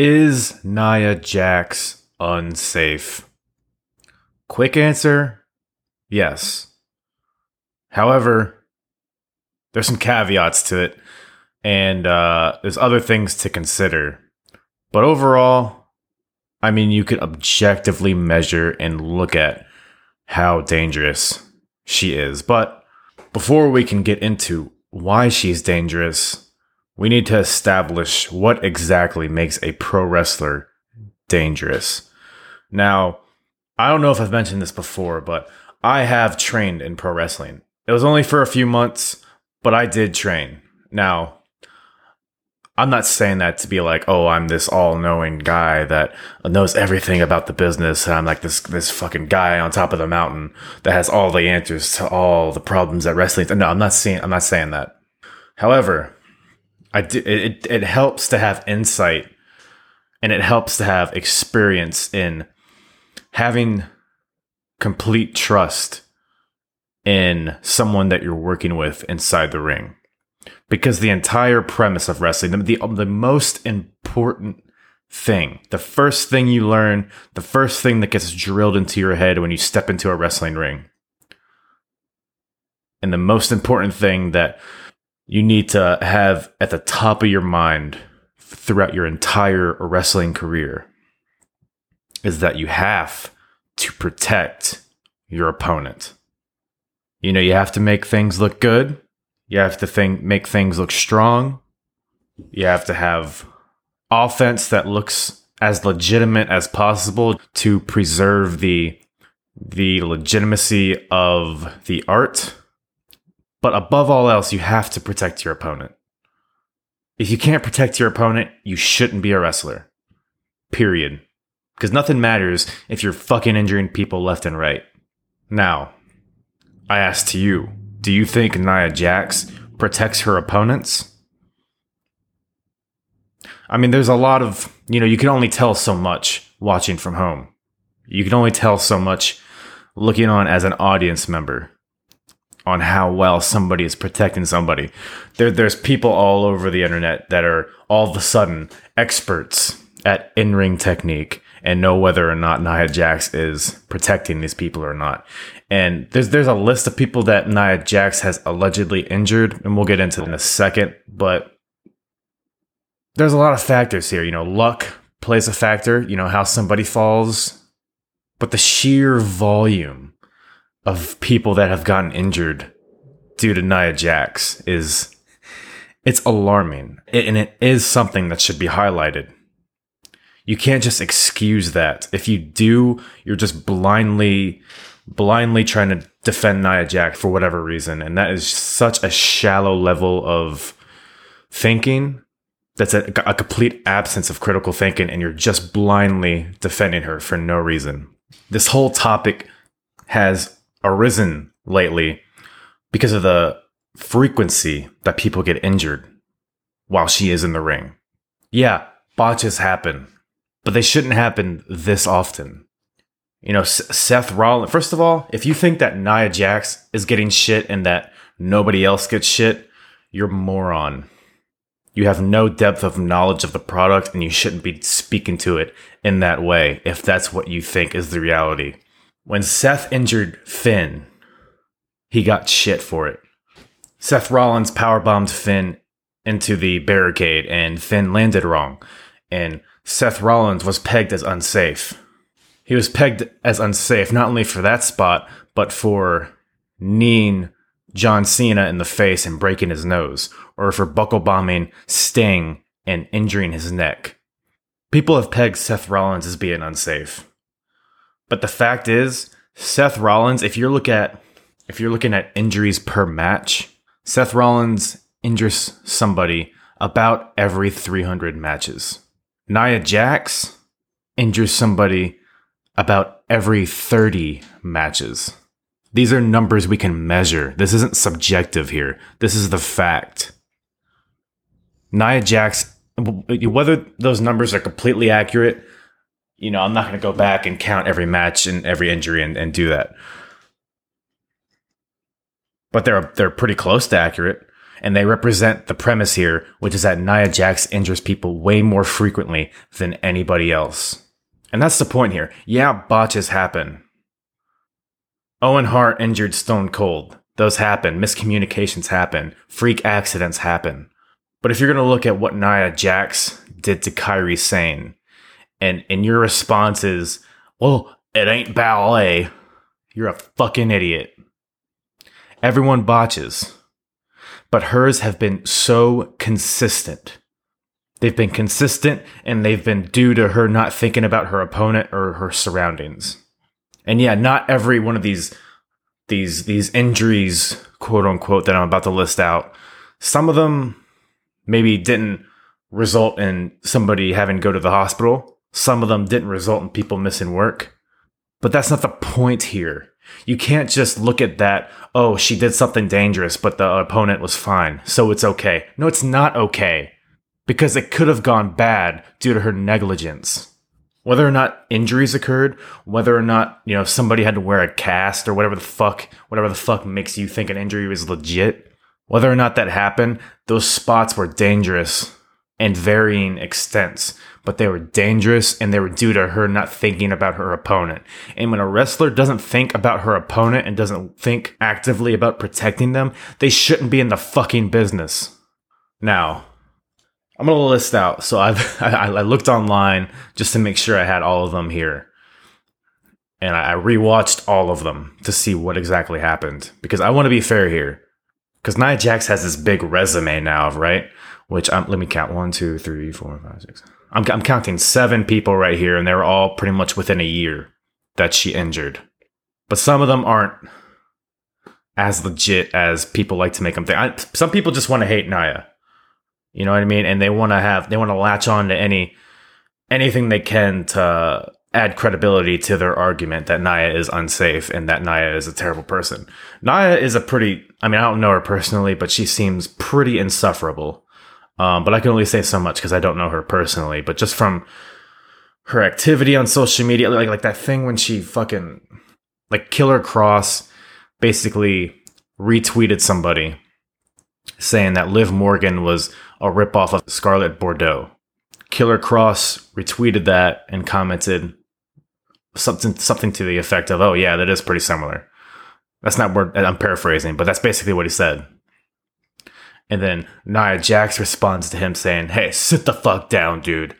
Is Nia Jax unsafe? Quick answer yes. However, there's some caveats to it, and uh, there's other things to consider. But overall, I mean, you could objectively measure and look at how dangerous she is. But before we can get into why she's dangerous, we need to establish what exactly makes a pro wrestler dangerous. Now, I don't know if I've mentioned this before, but I have trained in pro wrestling. It was only for a few months, but I did train. Now, I'm not saying that to be like, oh, I'm this all-knowing guy that knows everything about the business. And I'm like this this fucking guy on top of the mountain that has all the answers to all the problems that wrestling. No, I'm not saying I'm not saying that. However, I do, it it helps to have insight, and it helps to have experience in having complete trust in someone that you're working with inside the ring. Because the entire premise of wrestling, the, the, the most important thing, the first thing you learn, the first thing that gets drilled into your head when you step into a wrestling ring, and the most important thing that you need to have at the top of your mind throughout your entire wrestling career is that you have to protect your opponent. You know, you have to make things look good you have to think, make things look strong. You have to have offense that looks as legitimate as possible to preserve the the legitimacy of the art. But above all else, you have to protect your opponent. If you can't protect your opponent, you shouldn't be a wrestler. Period. Because nothing matters if you're fucking injuring people left and right. Now, I ask to you, do you think Nia Jax protects her opponents? I mean, there's a lot of, you know, you can only tell so much watching from home. You can only tell so much looking on as an audience member on how well somebody is protecting somebody. There, there's people all over the internet that are all of a sudden experts at in ring technique and know whether or not Nia Jax is protecting these people or not. And there's there's a list of people that Nia Jax has allegedly injured, and we'll get into in a second. But there's a lot of factors here. You know, luck plays a factor. You know how somebody falls, but the sheer volume of people that have gotten injured due to Nia Jax is it's alarming, and it is something that should be highlighted. You can't just excuse that. If you do, you're just blindly blindly trying to defend Nia Jax for whatever reason. And that is such a shallow level of thinking. That's a, a complete absence of critical thinking, and you're just blindly defending her for no reason. This whole topic has arisen lately because of the frequency that people get injured while she is in the ring. Yeah, botches happen, but they shouldn't happen this often. You know, Seth Rollins. First of all, if you think that Nia Jax is getting shit and that nobody else gets shit, you're moron. You have no depth of knowledge of the product and you shouldn't be speaking to it in that way if that's what you think is the reality. When Seth injured Finn, he got shit for it. Seth Rollins powerbombed Finn into the barricade and Finn landed wrong. And Seth Rollins was pegged as unsafe he was pegged as unsafe, not only for that spot, but for kneeing John Cena in the face and breaking his nose, or for buckle bombing Sting and injuring his neck. People have pegged Seth Rollins as being unsafe. But the fact is, Seth Rollins, if you're look at if you're looking at injuries per match, Seth Rollins injures somebody about every 300 matches. Nia Jax injures somebody about every 30 matches. These are numbers we can measure. This isn't subjective here. This is the fact. Nia Jax, whether those numbers are completely accurate, you know, I'm not going to go back and count every match and every injury and, and do that. But they're they're pretty close to accurate. And they represent the premise here, which is that Nia Jax injures people way more frequently than anybody else. And that's the point here. Yeah, botches happen. Owen Hart injured Stone Cold. Those happen. Miscommunications happen. Freak accidents happen. But if you're going to look at what Nia Jax did to Kairi Sane, and, and your response is, well, it ain't ballet, you're a fucking idiot. Everyone botches, but hers have been so consistent. They've been consistent and they've been due to her not thinking about her opponent or her surroundings. And yeah, not every one of these these these injuries, quote unquote, that I'm about to list out, some of them maybe didn't result in somebody having to go to the hospital. Some of them didn't result in people missing work. But that's not the point here. You can't just look at that, oh, she did something dangerous, but the opponent was fine, so it's okay. No, it's not okay. Because it could have gone bad due to her negligence. Whether or not injuries occurred, whether or not, you know, somebody had to wear a cast or whatever the fuck, whatever the fuck makes you think an injury was legit, whether or not that happened, those spots were dangerous and varying extents but they were dangerous and they were due to her not thinking about her opponent. And when a wrestler doesn't think about her opponent and doesn't think actively about protecting them, they shouldn't be in the fucking business. Now, I'm gonna list out. So I've I, looked online just to make sure I had all of them here, and I rewatched all of them to see what exactly happened because I want to be fair here. Because Nia Jax has this big resume now, right? Which I'm, let me count one, two, three, four, five, six. I'm, I'm counting seven people right here, and they were all pretty much within a year that she injured. But some of them aren't as legit as people like to make them think. I, some people just want to hate Nia. You know what I mean? And they want to have they want to latch on to any anything they can to add credibility to their argument that Nia is unsafe and that Nia is a terrible person. Nia is a pretty I mean, I don't know her personally, but she seems pretty insufferable. Um, but I can only say so much because I don't know her personally. But just from her activity on social media, like like that thing when she fucking like Killer Kross basically retweeted somebody saying that Liv Morgan was a ripoff of Scarlett Bordeaux. Killer Kross retweeted that and commented something something to the effect of, "Oh yeah, that is pretty similar." That's not word I'm paraphrasing, but that's basically what he said. And then Nia Jax responds to him saying, Hey, sit the fuck down, dude.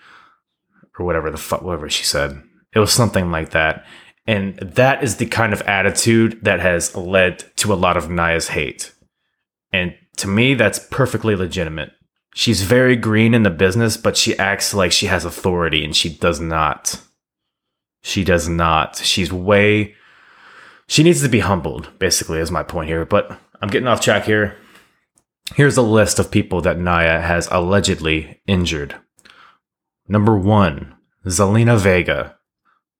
Or whatever the fuck, whatever she said. It was something like that. And that is the kind of attitude that has led to a lot of Nia's hate. And to me, that's perfectly legitimate. She's very green in the business, but she acts like she has authority and she does not. She does not. She's way. She needs to be humbled, basically, is my point here. But I'm getting off track here. Here's a list of people that Nia has allegedly injured. Number one, Zelina Vega.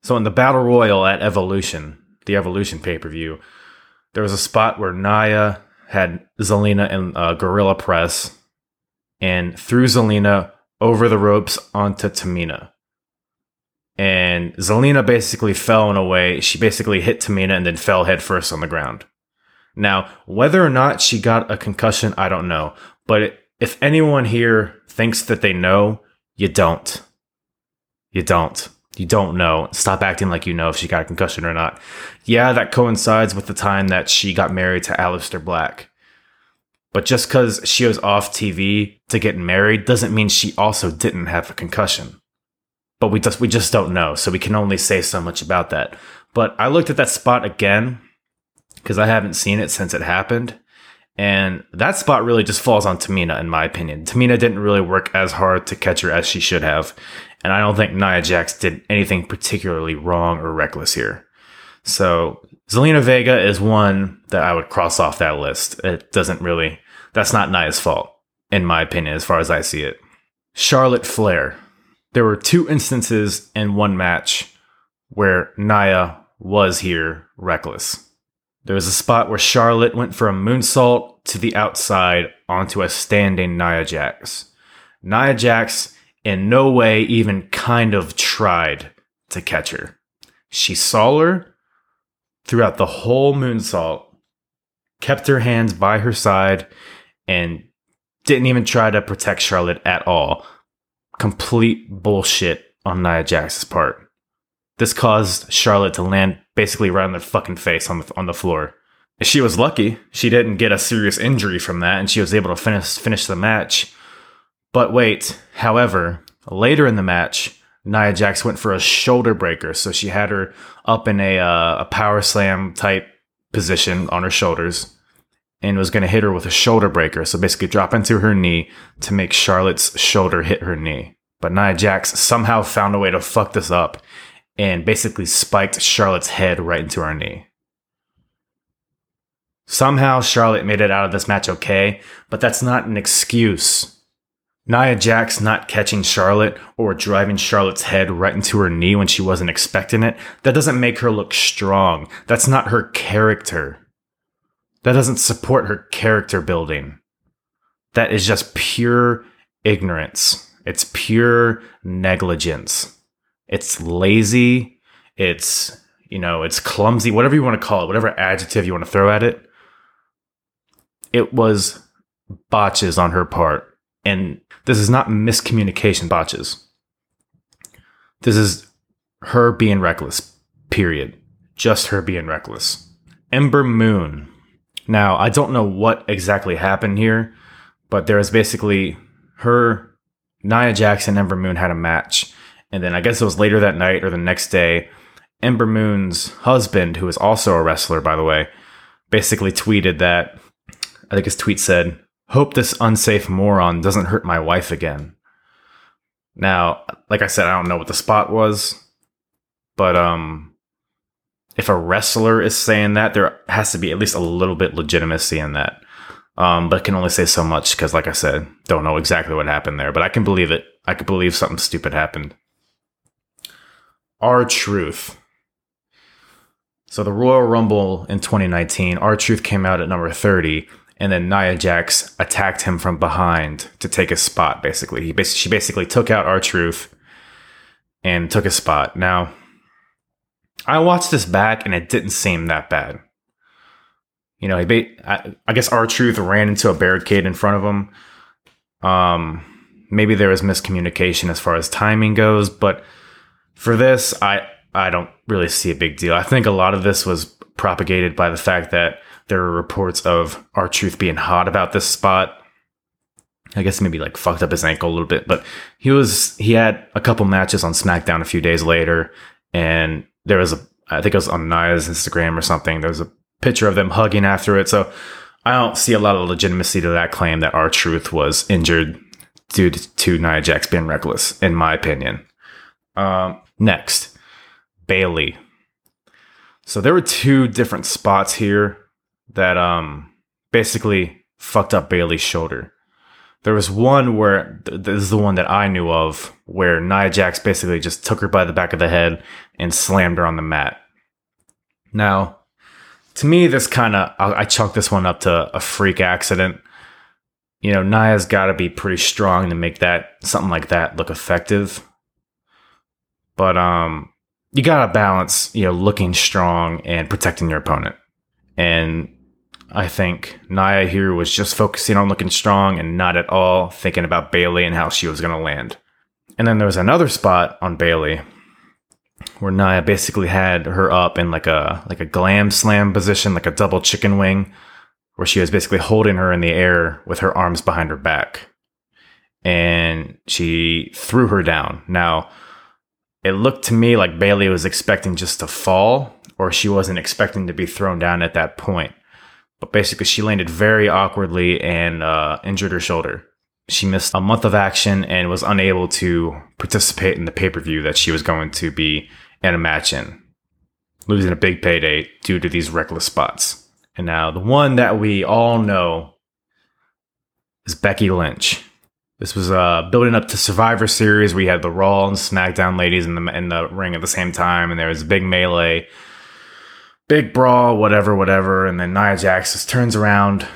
So in the Battle Royal at Evolution, the Evolution pay per view, there was a spot where Nia had Zelina in uh, Gorilla Press and threw Zelina over the ropes onto Tamina. And Zelina basically fell in a way. She basically hit Tamina and then fell headfirst on the ground. Now, whether or not she got a concussion, I don't know. But if anyone here thinks that they know, you don't. You don't. You don't know. Stop acting like you know if she got a concussion or not. Yeah, that coincides with the time that she got married to Aleister Black. But just because she was off TV to get married doesn't mean she also didn't have a concussion. But we just we just don't know, so we can only say so much about that. But I looked at that spot again because I haven't seen it since it happened. And that spot really just falls on Tamina, in my opinion. Tamina didn't really work as hard to catch her as she should have. And I don't think Nia Jax did anything particularly wrong or reckless here. So Zelina Vega is one that I would cross off that list. It doesn't really, that's not Nia's fault, in my opinion, as far as I see it. Charlotte Flair. There were two instances in one match where Nia was here reckless. There was a spot where Charlotte went for a moonsault to the outside onto a standing Nia Jax. Nia Jax in no way even kind of tried to catch her. She saw her throughout the whole moonsault, kept her hands by her side, and Didn't even try to protect Charlotte at all. Complete bullshit on Nia Jax's part. This caused Charlotte to land basically right on their fucking face on the on the floor. She was lucky; she didn't get a serious injury from that, and she was able to finish finish the match. But wait, however, later in the match, Nia Jax went for a shoulder breaker, so she had her up in a uh, a power slam type position on her shoulders, and was going to hit her with a shoulder breaker. So basically, drop into her knee to make Charlotte's shoulder hit her knee. But Nia Jax somehow found a way to fuck this up and basically spiked Charlotte's head right into her knee. Somehow Charlotte made it out of this match okay, but that's not an excuse. Nia Jax not catching Charlotte or driving Charlotte's head right into her knee when she wasn't expecting it, that doesn't make her look strong. That's not her character. That doesn't support her character building. That is just pure ignorance. It's pure negligence. It's lazy. It's, you know, it's clumsy, whatever you want to call it, whatever adjective you want to throw at it. It was botches on her part. And this is not miscommunication botches. This is her being reckless, period. Just her being reckless. Ember Moon. Now, I don't know what exactly happened here, but there is basically her, Nia Jackson, and Ember Moon had a match and then I guess it was later that night or the next day, Ember Moon's husband, who is also a wrestler, by the way, basically tweeted that I think his tweet said, Hope this unsafe moron doesn't hurt my wife again. Now, like I said, I don't know what the spot was, but um if a wrestler is saying that, there has to be at least a little bit legitimacy in that. Um, but I can only say so much because, like I said, don't know exactly what happened there. But I can believe it. I could believe something stupid happened. R-Truth. So the Royal Rumble in 2019, R-Truth came out at number 30, and then Nia Jax attacked him from behind to take his spot. Basically, he basically she basically took out R-Truth and took a spot. Now, I watched this back, and it didn't seem that bad. You know, he ba- I, I guess R-Truth ran into a barricade in front of him. Um, maybe there was miscommunication as far as timing goes, but for this, I I don't really see a big deal. I think a lot of this was propagated by the fact that there were reports of R-Truth being hot about this spot. I guess maybe like fucked up his ankle a little bit, but he was he had a couple matches on SmackDown a few days later, and there was a I think it was on Nia's Instagram or something. There was a picture of them hugging after it. So I don't see a lot of legitimacy to that claim that R-Truth was injured due to, to Nia Jax being reckless, in my opinion. Um, Next, Bayley. So there were two different spots here that um basically fucked up Bayley's shoulder. There was one where th- this is the one that I knew of where Nia Jax basically just took her by the back of the head and slammed her on the mat. Now, to me, this kind of I, I chalk this one up to a freak accident. You know, Nia's got to be pretty strong to make that something like that look effective. But um, you gotta balance, you know, looking strong and protecting your opponent. And I think Nia here was just focusing on looking strong and not at all thinking about Bayley and how she was gonna land. And then there was another spot on Bayley where Nia basically had her up in like a like a glam slam position, like a double chicken wing, where she was basically holding her in the air with her arms behind her back. And she threw her down. Now, it looked to me like Bayley was expecting just to fall, or she wasn't expecting to be thrown down at that point. But basically, she landed very awkwardly and uh, injured her shoulder. She missed a month of action and was unable to participate in the pay per view that she was going to be in a match in, losing a big payday due to these reckless spots. And now, the one that we all know is Becky Lynch. This was uh, building up to Survivor Series. We had the Raw and SmackDown ladies in the in the ring at the same time, and there was a big melee, big brawl, whatever, whatever. And then Nia Jax just turns around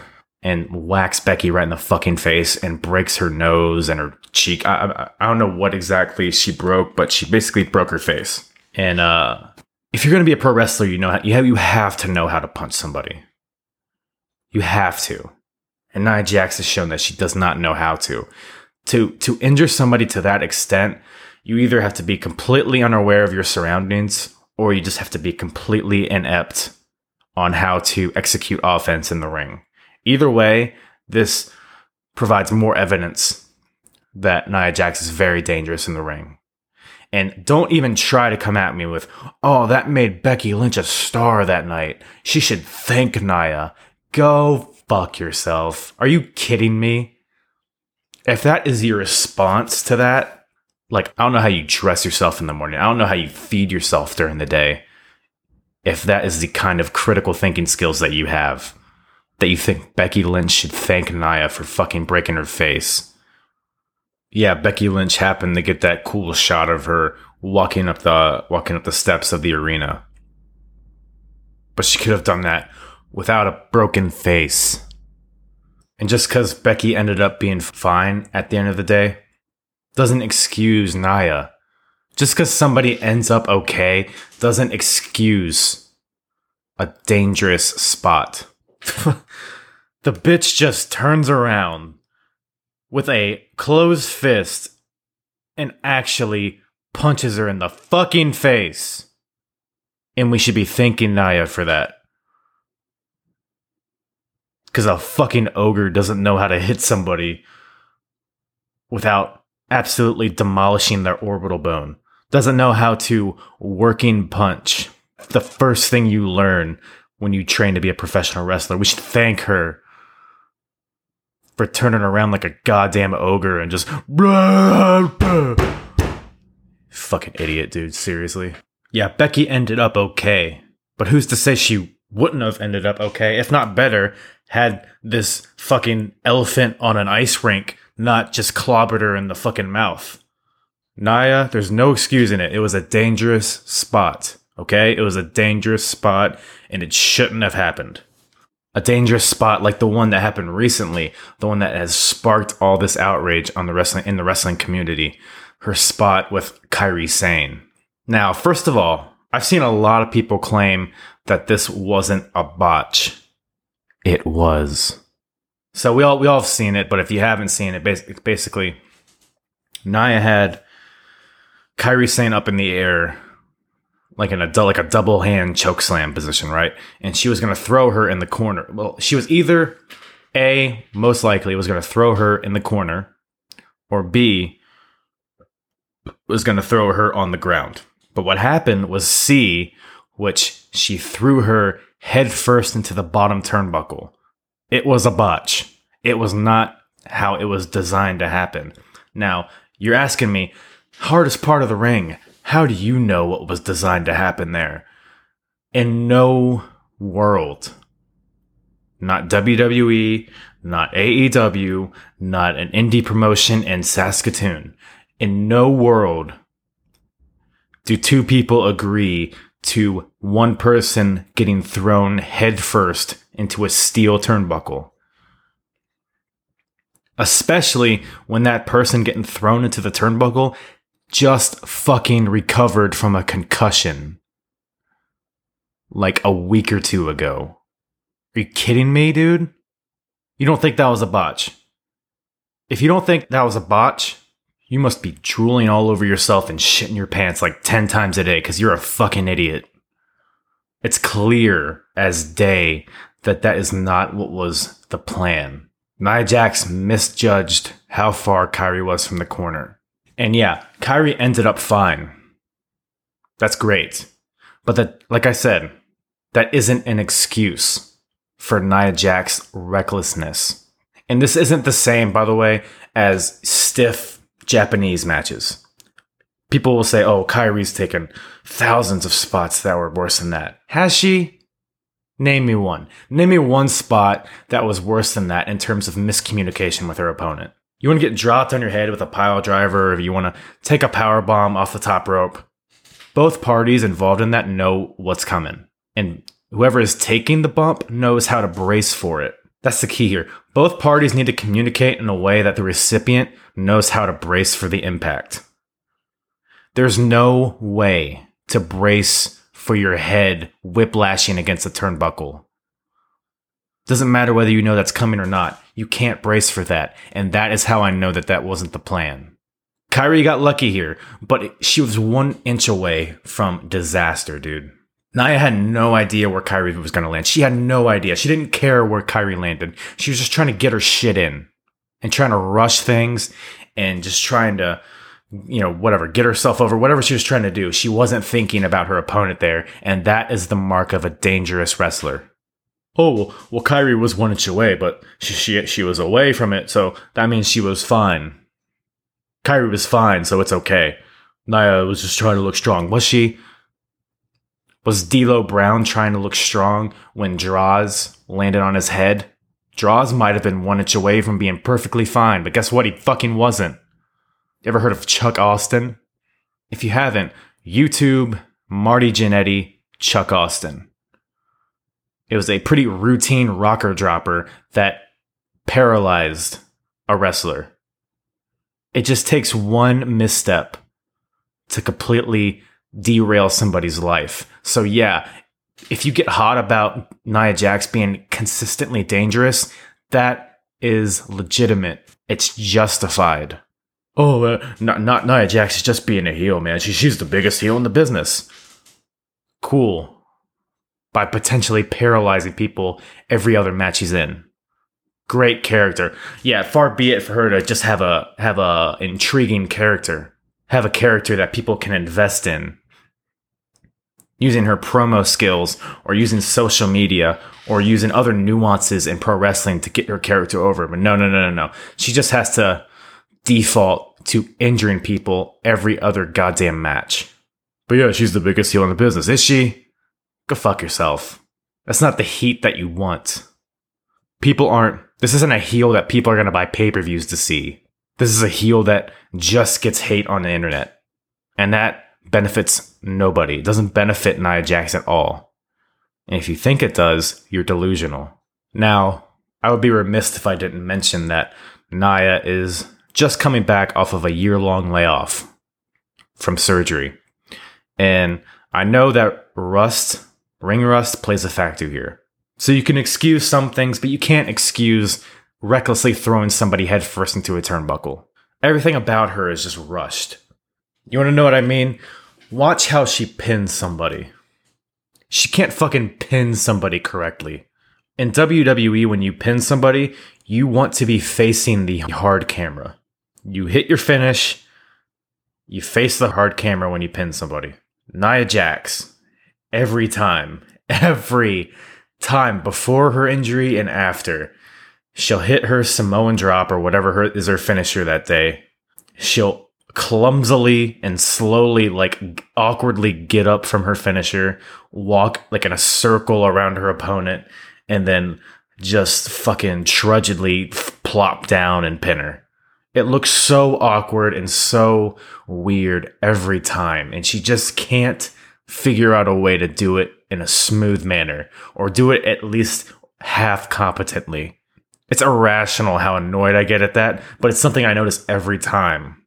and whacks Becky right in the fucking face and breaks her nose and her cheek. I, I, I don't know what exactly she broke, but she basically broke her face. And uh, if you're gonna be a pro wrestler, you know you have you have to know how to punch somebody. You have to. And Nia Jax has shown that she does not know how to. To to injure somebody to that extent, you either have to be completely unaware of your surroundings or you just have to be completely inept on how to execute offense in the ring. Either way, this provides more evidence that Nia Jax is very dangerous in the ring. And don't even try to come at me with, oh, that made Becky Lynch a star that night. She should thank Nia. Go fuck yourself. Are you kidding me? If that is your response to that, like, I don't know how you dress yourself in the morning. I don't know how you feed yourself during the day. If that is the kind of critical thinking skills that you have, that you think Becky Lynch should thank Nia for fucking breaking her face. Yeah, Becky Lynch happened to get that cool shot of her walking up the walking up the steps of the arena. But she could have done that without a broken face. And just because Becky ended up being fine at the end of the day doesn't excuse Nia. Just because somebody ends up okay doesn't excuse a dangerous spot. the bitch just turns around with a closed fist and actually punches her in the fucking face. And we should be thanking Nia for that. Because a fucking ogre doesn't know how to hit somebody without absolutely demolishing their orbital bone. Doesn't know how to working punch. The first thing you learn when you train to be a professional wrestler. We should thank her for turning around like a goddamn ogre and just fucking idiot, dude. Seriously. Yeah, Becky ended up okay, but who's to say she wouldn't have ended up okay, if not better, had this fucking elephant on an ice rink not just clobbered her in the fucking mouth. Nia, there's no excuse in it. It was a dangerous spot. Okay? It was a dangerous spot and it shouldn't have happened. A dangerous spot like the one that happened recently, the one that has sparked all this outrage on the wrestling in the wrestling community. Her spot with Kairi Sane. Now, first of all, I've seen a lot of people claim that this wasn't a botch. It was. So we all we all have seen it, but if you haven't seen it, basically, Nia had Kairi Sane up in the air, like in a like a double hand choke slam position, right? And she was going to throw her in the corner. Well, she was either a most likely was going to throw her in the corner, or B was going to throw her on the ground. But what happened was C, which she threw her head first into the bottom turnbuckle it was a botch. It was not how it was designed to happen. Now, you're asking me, hardest part of the ring, how do you know what was designed to happen there? In no world, not WWE, not AEW, not an indie promotion in Saskatoon, in no world do two people agree to one person getting thrown headfirst into a steel turnbuckle. Especially when that person getting thrown into the turnbuckle just fucking recovered from a concussion like a week or two ago. Are you kidding me, dude? You don't think that was a botch? If you don't think that was a botch, you must be drooling all over yourself and shitting your pants like 10 times a day because you're a fucking idiot. It's clear as day that that is not what was the plan. Nia Jax misjudged how far Kairi was from the corner. And yeah, Kairi ended up fine. That's great. But that, like I said, that isn't an excuse for Nia Jax's recklessness. And this isn't the same, by the way, as stiff Japanese matches. People will say, oh, Kairi's taken thousands of spots that were worse than that. Has she? Name me one. Name me one spot that was worse than that in terms of miscommunication with her opponent. You want to get dropped on your head with a pile driver, or you want to take a power bomb off the top rope. Both parties involved in that know what's coming. And whoever is taking the bump knows how to brace for it. That's the key here. Both parties need to communicate in a way that the recipient knows how to brace for the impact. There's no way to brace for your head whiplashing against a turnbuckle. Doesn't matter whether you know that's coming or not. You can't brace for that. And that is how I know that that wasn't the plan. Kairi got lucky here, but she was one inch away from disaster, dude. Nia had no idea where Kairi was going to land. She had no idea. She didn't care where Kairi landed. She was just trying to get her shit in and trying to rush things and just trying to, you know, whatever, get herself over, whatever she was trying to do. She wasn't thinking about her opponent there. And that is the mark of a dangerous wrestler. Oh, well, well Kairi was one inch away, but she, she, she was away from it. So that means she was fine. Kairi was fine, so it's okay. Nia was just trying to look strong. Was she? Was D'Lo Brown trying to look strong when Droz landed on his head? Droz might have been one inch away from being perfectly fine, but guess what? He fucking wasn't. You ever heard of Chuck Austin? If you haven't, YouTube Marty Jannetty, Chuck Austin. It was a pretty routine rocker dropper that paralyzed a wrestler. It just takes one misstep to completely derail somebody's life. So yeah, if you get hot about Nia Jax being consistently dangerous, that is legitimate. It's justified. Oh, uh, not not Nia Jax is just being a heel, man. She, she's the biggest heel in the business. Cool. By potentially paralyzing people every other match he's in great character. Yeah, far be it for her to just have a have a intriguing character, have a character that people can invest in. Using her promo skills or using social media or using other nuances in pro wrestling to get her character over. But no, no, no, no, no. She just has to default to injuring people every other goddamn match. But yeah, she's the biggest heel in the business. Is she? Go fuck yourself. That's not the heat that you want. People aren't this isn't a heel that people are going to buy pay per views to see. This is a heel that just gets hate on the internet. And that benefits nobody. It doesn't benefit Nia Jax at all. And if you think it does, you're delusional. Now, I would be remiss if I didn't mention that Nia is just coming back off of a year long layoff from surgery. And I know that rust, ring rust, plays a factor here. So you can excuse some things, but you can't excuse recklessly throwing somebody headfirst into a turnbuckle. Everything about her is just rushed. You want to know what I mean? Watch how she pins somebody. She can't fucking pin somebody correctly. In WWE, when you pin somebody, you want to be facing the hard camera. You hit your finish, you face the hard camera when you pin somebody. Nia Jax, every time, every time before her injury and after. She'll hit her Samoan drop or whatever her, is her finisher that day. She'll clumsily and slowly, like awkwardly get up from her finisher, walk like in a circle around her opponent, and then just fucking trudgedly plop down and pin her. It looks so awkward and so weird every time. And she just can't figure out a way to do it in a smooth manner or do it at least half competently. It's irrational how annoyed I get at that, but it's something I notice every time.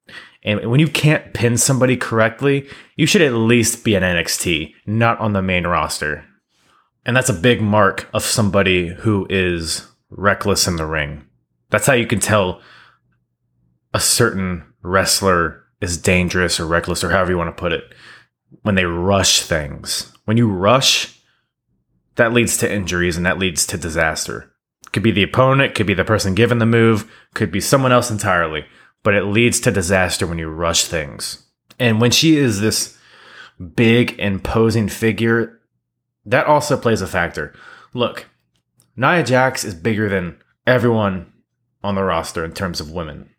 And when you can't pin somebody correctly, you should at least be an NXT, not on the main roster. And that's a big mark of somebody who is reckless in the ring. That's how you can tell a certain wrestler is dangerous or reckless or however you want to put it when they rush things. When you rush, that leads to injuries and that leads to disaster. Could be the opponent, could be the person given the move, could be someone else entirely, but it leads to disaster when you rush things. And when she is this big, imposing figure, that also plays a factor. Look, Nia Jax is bigger than everyone on the roster in terms of women.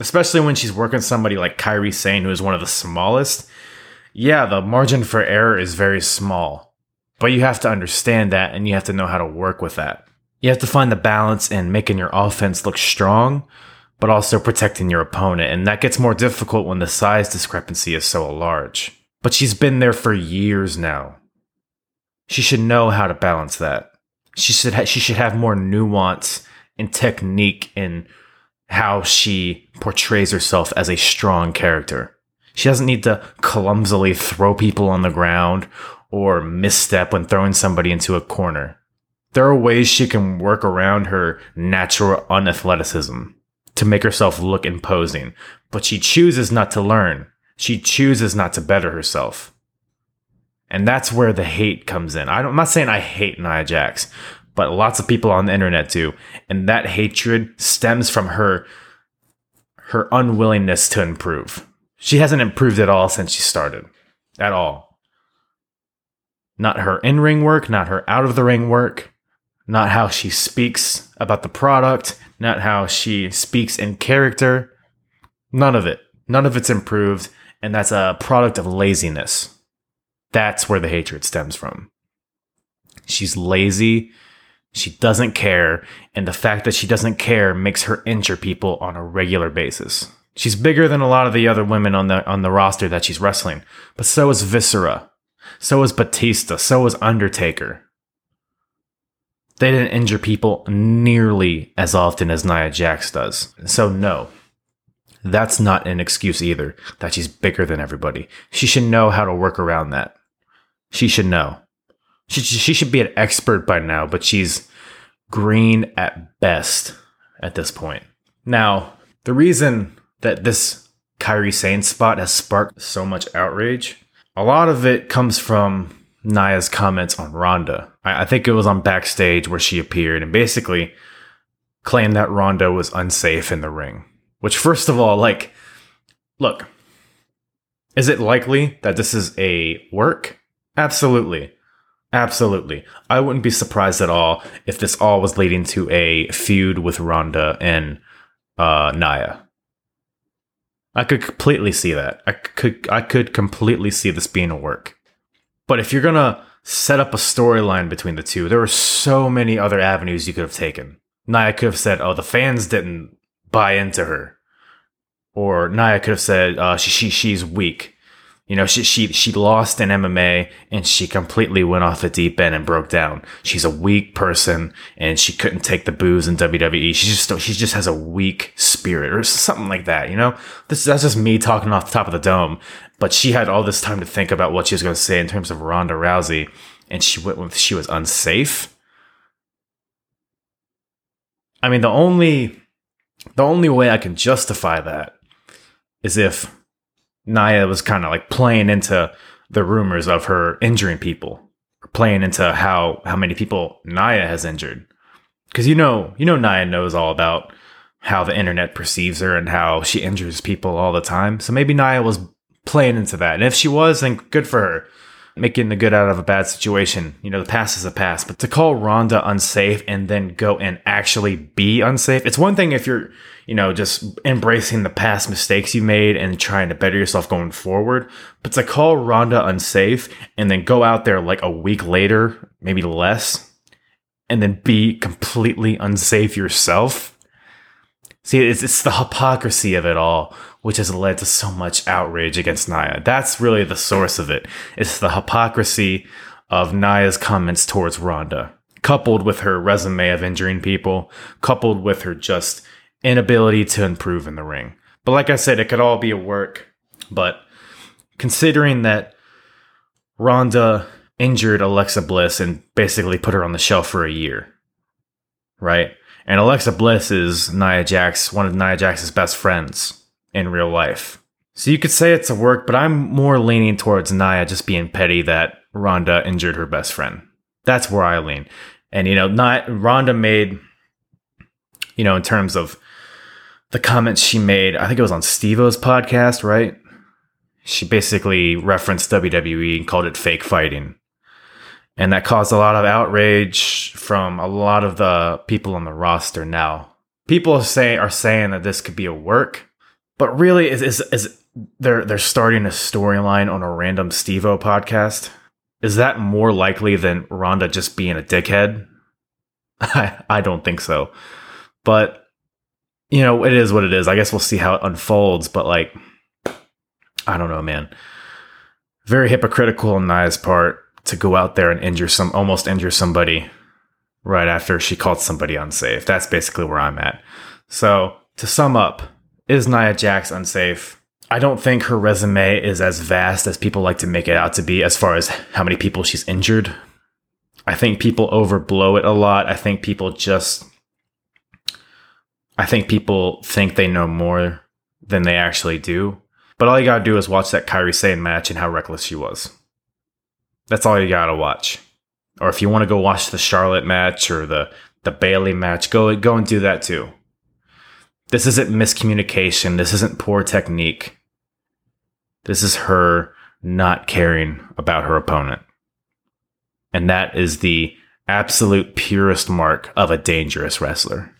Especially when she's working somebody like Kairi Sane, who is one of the smallest yeah, the margin for error is very small, but you have to understand that and you have to know how to work with that. You have to find the balance in making your offense look strong, but also protecting your opponent. And that gets more difficult when the size discrepancy is so large. But she's been there for years now. She should know how to balance that. She should ha- she should have more nuance and technique in how she portrays herself as a strong character. She doesn't need to clumsily throw people on the ground or misstep when throwing somebody into a corner. There are ways she can work around her natural unathleticism to make herself look imposing, but she chooses not to learn. She chooses not to better herself. And that's where the hate comes in. I'm not saying I hate Nia Jax, but lots of people on the internet do. And that hatred stems from her her unwillingness to improve. She hasn't improved at all since she started. At all. Not her in-ring work, not her out of the ring work, not how she speaks about the product, not how she speaks in character. None of it. None of it's improved, and that's a product of laziness. That's where the hatred stems from. She's lazy. She doesn't care. And the fact that she doesn't care makes her injure people on a regular basis. She's bigger than a lot of the other women on the on the roster that she's wrestling. But so is Viscera. So is Batista. So is Undertaker. They didn't injure people nearly as often as Nia Jax does. So no. That's not an excuse either that she's bigger than everybody. She should know how to work around that. She should know. She, she should be an expert by now, but she's green at best at this point. Now, the reason that this Kairi Sane spot has sparked so much outrage, a lot of it comes from Nia's comments on Ronda. I, I think it was on backstage where she appeared and basically claimed that Ronda was unsafe in the ring. Which, first of all, like, look, is it likely that this is a work? Absolutely. Absolutely. I wouldn't be surprised at all if this all was leading to a feud with Ronda and uh, Nia. I could completely see that. I could I could completely see this being a work. But if you're gonna set up a storyline between the two, there were so many other avenues you could have taken. Nia could have said, "Oh, the fans didn't buy into her," or Nia could have said, uh, "She she she's weak." You know, she she she lost in MMA and she completely went off the deep end and broke down. She's a weak person and she couldn't take the boos in WWE. She just she just has a weak spirit or something like that. You know, this that's just me talking off the top of the dome. But she had all this time to think about what she was going to say in terms of Ronda Rousey, and she went with she was unsafe. I mean, the only the only way I can justify that is if Nia was kind of like playing into the rumors of her injuring people, playing into how how many people Nia has injured. Because you know, you know, Nia knows all about how the internet perceives her and how she injures people all the time. So maybe Nia was playing into that, and if she was, then good for her making the good out of a bad situation. You know, the past is a past. But to call Ronda unsafe and then go and actually be unsafe, it's one thing if you're, you know, just embracing the past mistakes you made and trying to better yourself going forward. But to call Ronda unsafe and then go out there like a week later, maybe less, and then be completely unsafe yourself. See, it's, it's the hypocrisy of it all which has led to so much outrage against Nia. That's really the source of it. It's the hypocrisy of Nia's comments towards Ronda, coupled with her resume of injuring people, coupled with her just inability to improve in the ring. But like I said, it could all be a work. But considering that Ronda injured Alexa Bliss and basically put her on the shelf for a year, right? And Alexa Bliss is Nia Jax, one of Nia Jax's best friends in real life. So you could say it's a work, but I'm more leaning towards Nia just being petty that Ronda injured her best friend. That's where I lean. And you know, not Ronda made, you know, in terms of the comments she made, I think it was on Steve-O's podcast, right? She basically referenced WWE and called it fake fighting. And that caused a lot of outrage from a lot of the people on the roster now. People say are saying that this could be a work but really, is is, is they're they're starting a storyline on a random Steve-O podcast? Is that more likely than Ronda just being a dickhead? I I don't think so. But you know, it is what it is. I guess we'll see how it unfolds. But like, I don't know, man. Very hypocritical on Nia's part to go out there and injure some, almost injure somebody right after she called somebody unsafe. That's basically where I'm at. So to sum up, is Nia Jax unsafe? I don't think her resume is as vast as people like to make it out to be as far as how many people she's injured. I think people overblow it a lot. I think people just I think people think they know more than they actually do. But all you gotta do is watch that Kairi Sane match and how reckless she was. That's all you gotta watch. Or if you want to go watch the Charlotte match or the the Bayley match, go go and do that too. This isn't miscommunication. This isn't poor technique. This is her not caring about her opponent. And that is the absolute purest mark of a dangerous wrestler.